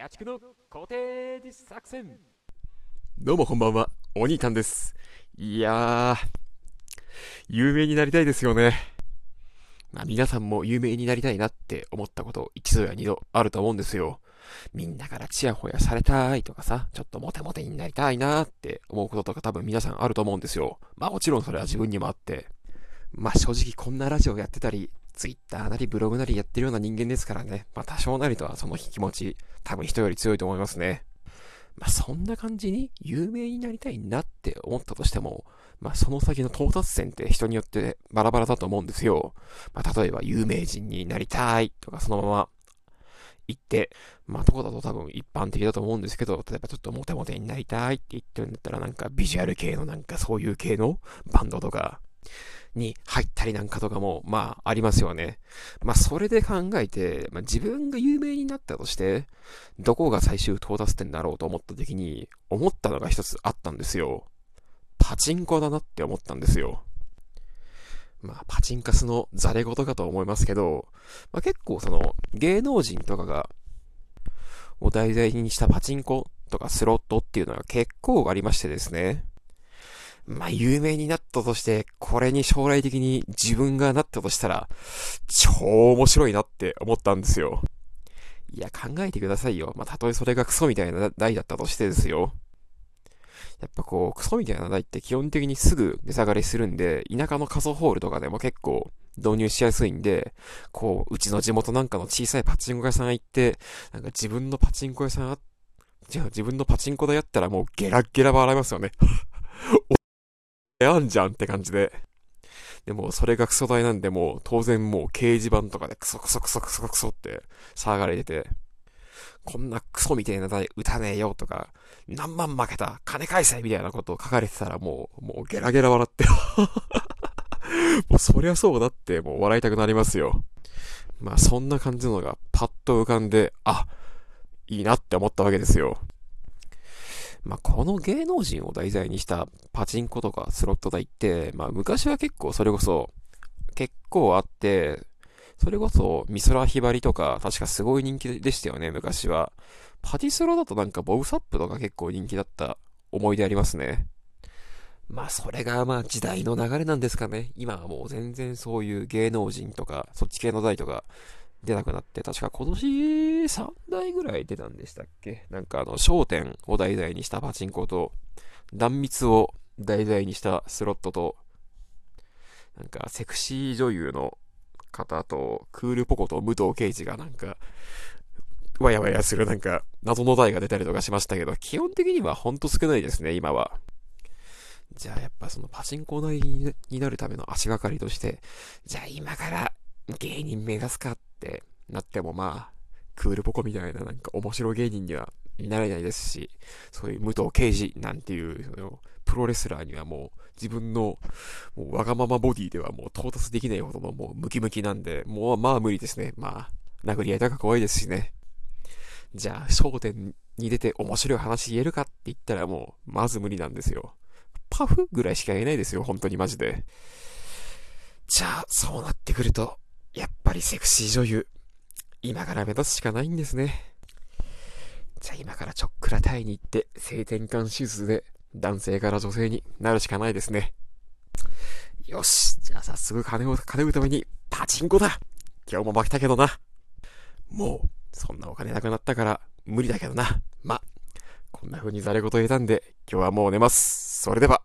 社畜のコテージ作戦どうもこんばんは、お兄たんです。いやー、有名になりたいですよね。まあ皆さんも有名になりたいなって思ったこと一度や二度あると思うんですよ。みんなからチヤホヤされたいとかさ、ちょっとモテモテになりたいなって思うこととか多分皆さんあると思うんですよ。まあもちろんそれは自分にもあって。まあ正直こんなラジオやってたり、ツイッターなりブログなりやってるような人間ですからね。まあ多少なりとはその気持ち、多分人より強いと思いますね。まあそんな感じに有名になりたいなって思ったとしても、まあその先の到達点って人によってバラバラだと思うんですよ。まあ例えば有名人になりたいとかそのまま言って、まあどこだと多分一般的だと思うんですけど、例えばちょっとモテモテになりたいって言ってるんだったらなんかビジュアル系のなんかそういう系のバンドとかに入ったりなんかとかもまあありますよね。まあそれで考えて、まあ自分が有名になったとして、どこが最終到達点だろうと思った時に、思ったのが一つあったんですよ。パチンコだなって思ったんですよ。まあ、パチンカスのザレ事かと思いますけど、まあ、結構その、芸能人とかが、を題材にしたパチンコとかスロットっていうのが結構ありましてですね。まあ、有名になったとして、これに将来的に自分がなったとしたら、超面白いなって思ったんですよ。いや、考えてくださいよ。まあ、たとえそれがクソみたいな台だったとしてですよ。やっぱこう、クソみたいな台って基本的にすぐ値下がりするんで、田舎の仮想ホールとかでも結構導入しやすいんで、こう、うちの地元なんかの小さいパチンコ屋さん行って、なんか自分のパチンコ屋さんあ、じゃあ自分のパチンコ台やったらもうゲラッゲラ笑いますよね。やんじゃんって感じで。でも、それがクソ台なんで、もう、当然もう、掲示板とかでクソクソクソクソクソって騒がれてて、こんなクソみたいな台打たねえよとか、何万負けた金返せみたいなことを書かれてたらもう、もうゲラゲラ笑って。もうそりゃそうだって、もう笑いたくなりますよ。まあ、そんな感じのがパッと浮かんで、あ、いいなって思ったわけですよ。まあ、この芸能人を題材にしたパチンコとかスロット台って、まあ、昔は結構それこそ、結構あって、それこそ、美空ひばりとか、確かすごい人気でしたよね、昔は。パティスロだとなんかボブサップとか結構人気だった思い出ありますね。まあ、それがまあ時代の流れなんですかね。今はもう全然そういう芸能人とか、そっち系の台とか出なくなって、確か今年3台ぐらい出たんでしたっけ？なんかあの、焦点を題材にしたパチンコと、断密を題材にしたスロットと、なんかセクシー女優の方と、クールポコと武藤敬司がなんか、わやわやするなんか、謎の台が出たりとかしましたけど、基本的にはほんと少ないですね、今は。じゃあやっぱそのパチンコ台になるための足がかりとして、じゃあ今から芸人目指すかっってなってもまあ、クールポコみたいななんか面白芸人にはなれないですし、そういう武藤敬司なんていう、そのプロレスラーにはもう自分のもうわがままボディではもう到達できないほどのもうムキムキなんで、もうまあ無理ですね。まあ、殴り合いとか怖いですしね。じゃあ、焦点に出て面白い話言えるかって言ったらもう、まず無理なんですよ。パフぐらいしか言えないですよ、本当にマジで。じゃあ、そうなってくると、やっぱりセクシー女優、今から目指すしかないんですね。じゃあ今からちょっくらタイに行って、性転換手術で男性から女性になるしかないですね。よし、じゃあ早速金を稼ぐためにパチンコだ今日も負けたけどな。もう、そんなお金なくなったから無理だけどな。ま、こんな風にザレ言言えたんで、今日はもう寝ます。それでは。